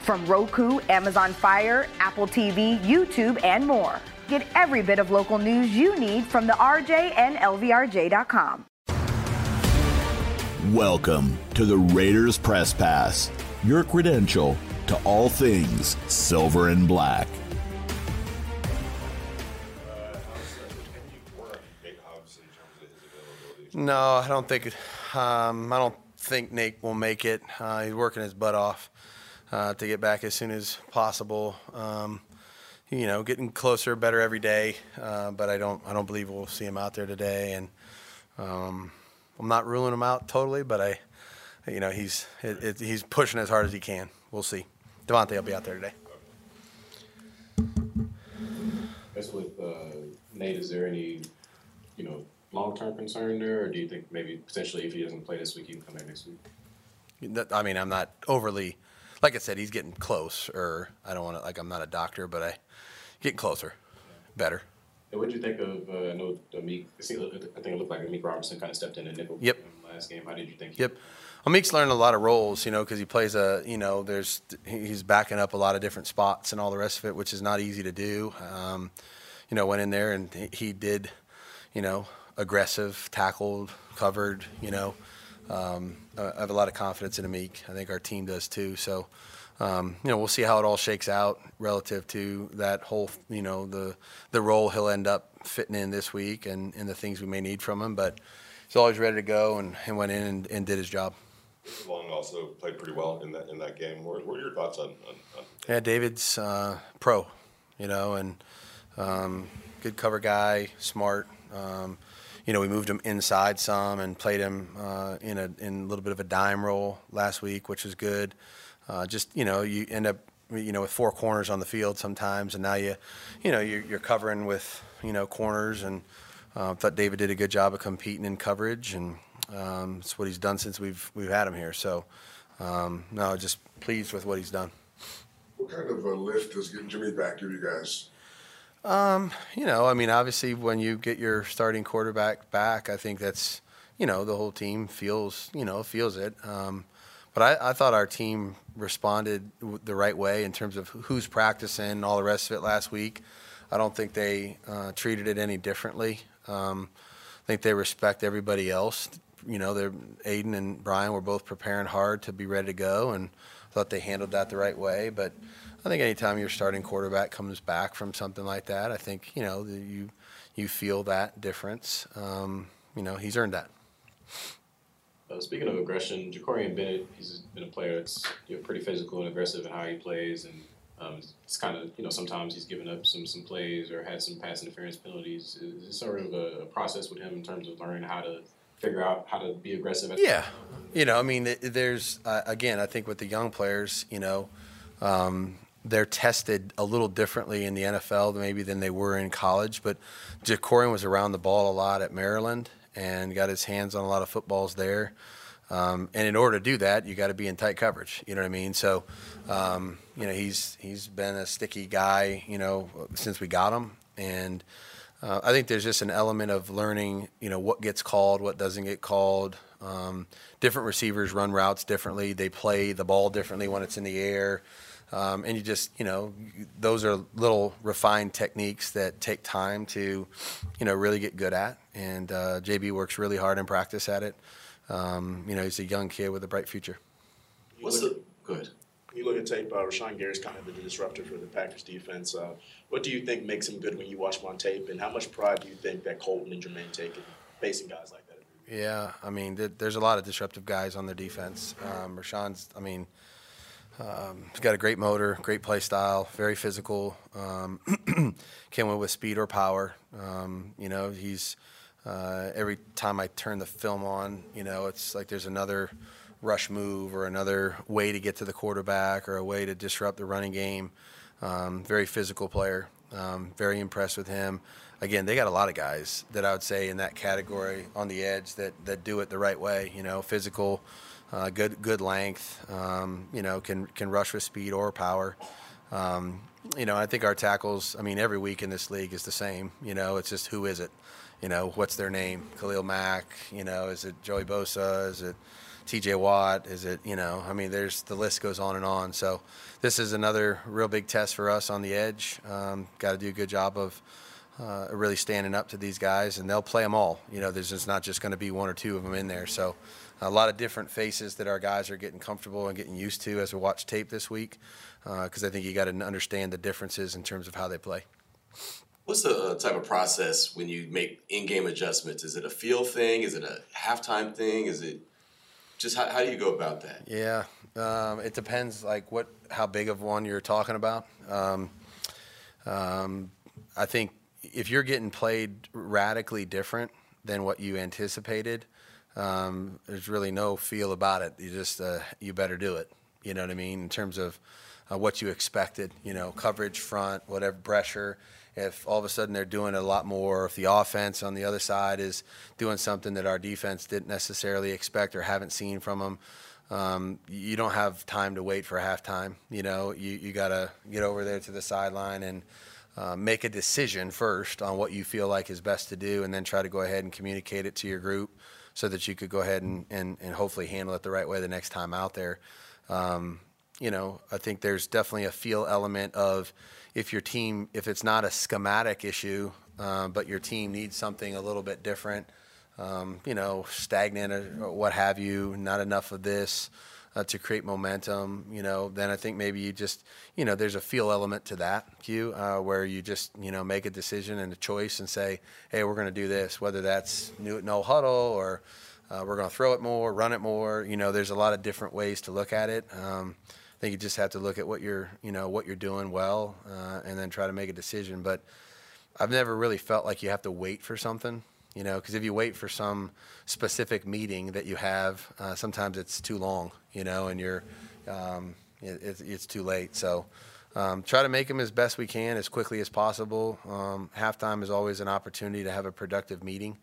From Roku, Amazon Fire, Apple TV, YouTube, and more. Get every bit of local news you need from the RJ and LVRJ.com. Welcome to the Raiders Press Pass, your credential to all things silver and black. No, I don't think. Um, I don't think Nate will make it. Uh, he's working his butt off uh, to get back as soon as possible. Um, you know, getting closer, better every day. Uh, but I don't, I don't believe we'll see him out there today. And um, I'm not ruling him out totally, but I, you know, he's it, it, he's pushing as hard as he can. We'll see. Davante will be out there today. As with uh, Nate, is there any, you know, long-term concern there, or do you think maybe potentially if he doesn't play this week, he can come back next week? I mean, I'm not overly, like I said, he's getting close. Or I don't want to, like, I'm not a doctor, but I getting closer, better. And what did you think of? Uh, I know Amik. I think it looked like Amik Robertson kind of stepped in and nickel. Yep. Last game, how did you think? Yep. Amik's learned a lot of roles, you know, because he plays a, you know, there's he's backing up a lot of different spots and all the rest of it, which is not easy to do. Um, you know, went in there and he did, you know, aggressive, tackled, covered. You know, um, I have a lot of confidence in Amik. I think our team does too. So, um, you know, we'll see how it all shakes out relative to that whole, you know, the the role he'll end up fitting in this week and, and the things we may need from him. But he's always ready to go and, and went in and, and did his job. Long also played pretty well in that in that game. What, what are your thoughts on? on, on yeah, David's uh, pro, you know, and um, good cover guy, smart. Um, you know, we moved him inside some and played him uh, in a in a little bit of a dime role last week, which was good. Uh, just you know, you end up you know with four corners on the field sometimes, and now you you know you're, you're covering with you know corners, and uh, thought David did a good job of competing in coverage and um, it's what he's done since we've we've had him here. So, um, no, just pleased with what he's done. What kind of a lift does getting Jimmy back give you guys? Um, you know, I mean, obviously, when you get your starting quarterback back, I think that's you know the whole team feels you know feels it. Um, but I, I, thought our team responded the right way in terms of who's practicing and all the rest of it last week. I don't think they uh, treated it any differently. Um, I think they respect everybody else you know, Aidan and Brian were both preparing hard to be ready to go, and thought they handled that the right way. But I think anytime your starting quarterback comes back from something like that, I think you know you you feel that difference. Um, you know, he's earned that. Uh, speaking of aggression, Jakorian Bennett, he's been a player that's you know, pretty physical and aggressive in how he plays, and um, it's kind of you know sometimes he's given up some some plays or had some pass interference penalties. Is this sort of a, a process with him in terms of learning how to figure out how to be aggressive. yeah, you know, I mean, there's uh, again, I think with the young players, you know, um, they're tested a little differently in the NFL maybe than they were in college. But Jakorian was around the ball a lot at Maryland and got his hands on a lot of footballs there. Um, and in order to do that, you got to be in tight coverage. You know what I mean? So, um, you know, he's he's been a sticky guy, you know, since we got him, and uh, I think there's just an element of learning, you know, what gets called, what doesn't get called. Um, different receivers run routes differently. They play the ball differently when it's in the air. Um, and you just, you know, those are little refined techniques that take time to, you know, really get good at. And uh, JB works really hard in practice at it. Um, you know, he's a young kid with a bright future. What's the good? you look at tape, uh, Rashan Gary's kind of the disruptor for the Packers defense. Uh, what do you think makes him good when you watch him on tape, and how much pride do you think that Kolton and Jermaine take in facing guys like that? Yeah, I mean, there's a lot of disruptive guys on their defense. Um, Rashan's, I mean, um, he's got a great motor, great play style, very physical. Um, can win with speed or power. Um, you know, he's uh, every time I turn the film on, you know, it's like there's another rush move or another way to get to the quarterback or a way to disrupt the running game. Um, very physical player. Um, very impressed with him. Again, they got a lot of guys that I would say in that category on the edge that, that do it the right way. You know, physical, uh, good good length. Um, you know, can can rush with speed or power. Um, you know, I think our tackles. I mean, every week in this league is the same. You know, it's just who is it? You know, what's their name? Khalil Mack. You know, is it Joey Bosa? Is it T.J. Watt? Is it you know? I mean, there's the list goes on and on. So this is another real big test for us on the edge. Um, Got to do a good job of. Uh, really standing up to these guys, and they'll play them all. You know, there's just not just going to be one or two of them in there. So, a lot of different faces that our guys are getting comfortable and getting used to as we watch tape this week, because uh, I think you got to understand the differences in terms of how they play. What's the uh, type of process when you make in-game adjustments? Is it a feel thing? Is it a halftime thing? Is it just how, how do you go about that? Yeah, um, it depends. Like what, how big of one you're talking about. Um, um, I think if you're getting played radically different than what you anticipated, um, there's really no feel about it. You just uh, you better do it. You know what I mean in terms of uh, what you expected. You know, coverage, front, whatever pressure. If all of a sudden they're doing a lot more, if the offense on the other side is doing something that our defense didn't necessarily expect or haven't seen from them, um, you don't have time to wait for halftime. You know, you you got to get over there to the sideline and. Uh, make a decision first on what you feel like is best to do, and then try to go ahead and communicate it to your group so that you could go ahead and, and, and hopefully handle it the right way the next time out there. Um, you know, I think there's definitely a feel element of if your team, if it's not a schematic issue, uh, but your team needs something a little bit different, um, you know, stagnant or what have you, not enough of this uh, to create momentum, you know, then I think maybe you just, you know, there's a feel element to that, Q, uh, where you just, you know, make a decision and a choice and say, hey, we're going to do this, whether that's new, no huddle or uh, we're going to throw it more, run it more. You know, there's a lot of different ways to look at it. Um, I think you just have to look at what you're, you know, what you're doing well, uh, and then try to make a decision. But I've never really felt like you have to wait for something you know because if you wait for some specific meeting that you have uh, sometimes it's too long you know and you're um, it, it's, it's too late. So um, try to make them as best we can as quickly as possible. Um, halftime is always an opportunity to have a productive meeting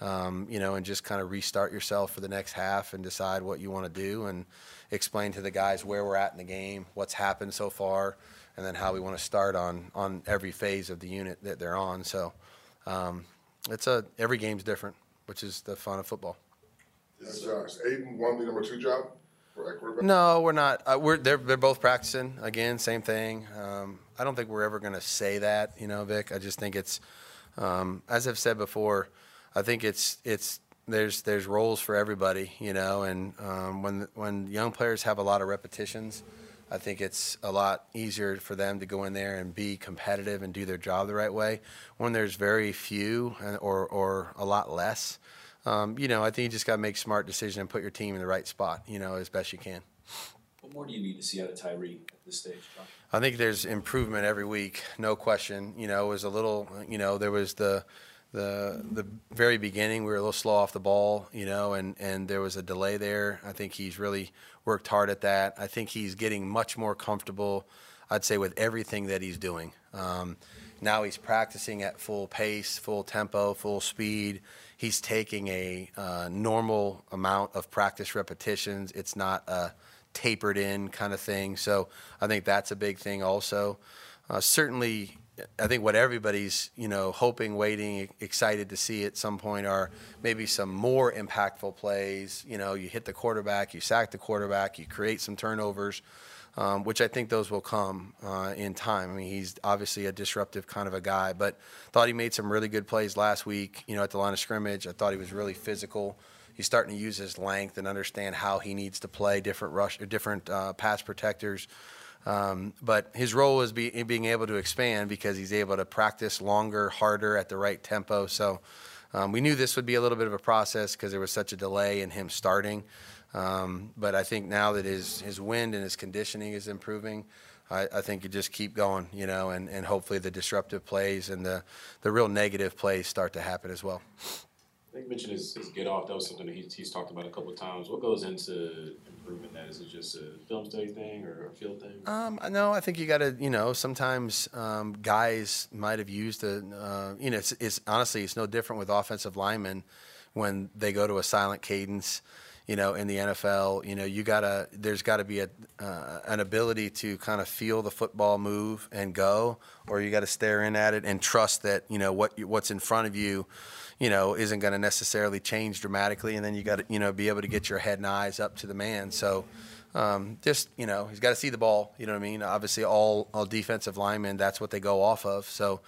um, you know and just kind of restart yourself for the next half and decide what you want to do and explain to the guys where we're at in the game what's happened so far and then how we want to start on on every phase of the unit that they're on. So um, it's a every game's different, which is the fun of football. Is uh, Aidan won the number two job for quarterback? No, we're not. Uh, we're they're they're both practicing again, same thing. Um, I don't think we're ever going to say that, you know, Vic. I just think it's, um, as I've said before, I think it's it's there's there's roles for everybody, you know, and um, when when young players have a lot of repetitions. I think it's a lot easier for them to go in there and be competitive and do their job the right way. When there's very few or, or a lot less, um, you know, I think you just got to make smart decisions and put your team in the right spot, you know, as best you can. What more do you need to see out of Tyree at this stage, John? I think there's improvement every week, no question. You know, it was a little, you know, there was the the the very beginning we were a little slow off the ball, you know, and and there was a delay there. I think he's really worked hard at that. I think he's getting much more comfortable, I'd say, with everything that he's doing. Um, now he's practicing at full pace, full tempo, full speed. He's taking a uh, normal amount of practice repetitions. It's not a tapered in kind of thing. So I think that's a big thing also. Uh, certainly, I think what everybody's you know hoping, waiting, excited to see at some point are maybe some more impactful plays. You know, you hit the quarterback, you sack the quarterback, you create some turnovers, um, which I think those will come uh, in time. I mean, he's obviously a disruptive kind of a guy, but thought he made some really good plays last week. You know, at the line of scrimmage, I thought he was really physical. He's starting to use his length and understand how he needs to play different rush different uh, pass protectors. Um, but his role is be, being able to expand because he's able to practice longer, harder at the right tempo. So um, we knew this would be a little bit of a process because there was such a delay in him starting. Um, but I think now that his, his wind and his conditioning is improving, I, I, think you just keep going, you know, and, and hopefully the disruptive plays and the, the real negative plays start to happen as well. I think you mentioned his, his get off. That was something that he's, he's talked about a couple of times. What goes into improving that? Is it just a film study thing or a field thing? Um, no, I think you got to, you know, sometimes um, guys might have used a, uh, you know, it's, it's honestly, it's no different with offensive linemen when they go to a silent cadence. You know, in the NFL, you know, you gotta. There's got to be a uh, an ability to kind of feel the football move and go, or you got to stare in at it and trust that you know what what's in front of you you know, isn't going to necessarily change dramatically. And then you got to, you know, be able to get your head and eyes up to the man. So um, just, you know, he's got to see the ball. You know what I mean? Obviously, all, all defensive linemen, that's what they go off of. So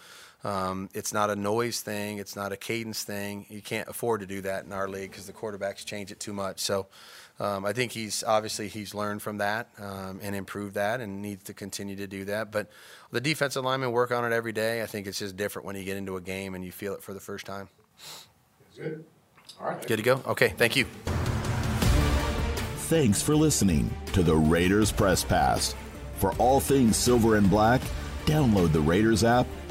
um, it's not a noise thing. It's not a cadence thing. You can't afford to do that in our league because the quarterbacks change it too much. So um, I think he's obviously he's learned from that um, and improved that and needs to continue to do that. But the defensive linemen work on it every day. I think it's just different when you get into a game and you feel it for the first time. Good. All right. Good to go? Okay, thank you. Thanks for listening to the Raiders Press Pass. For all things silver and black, download the Raiders app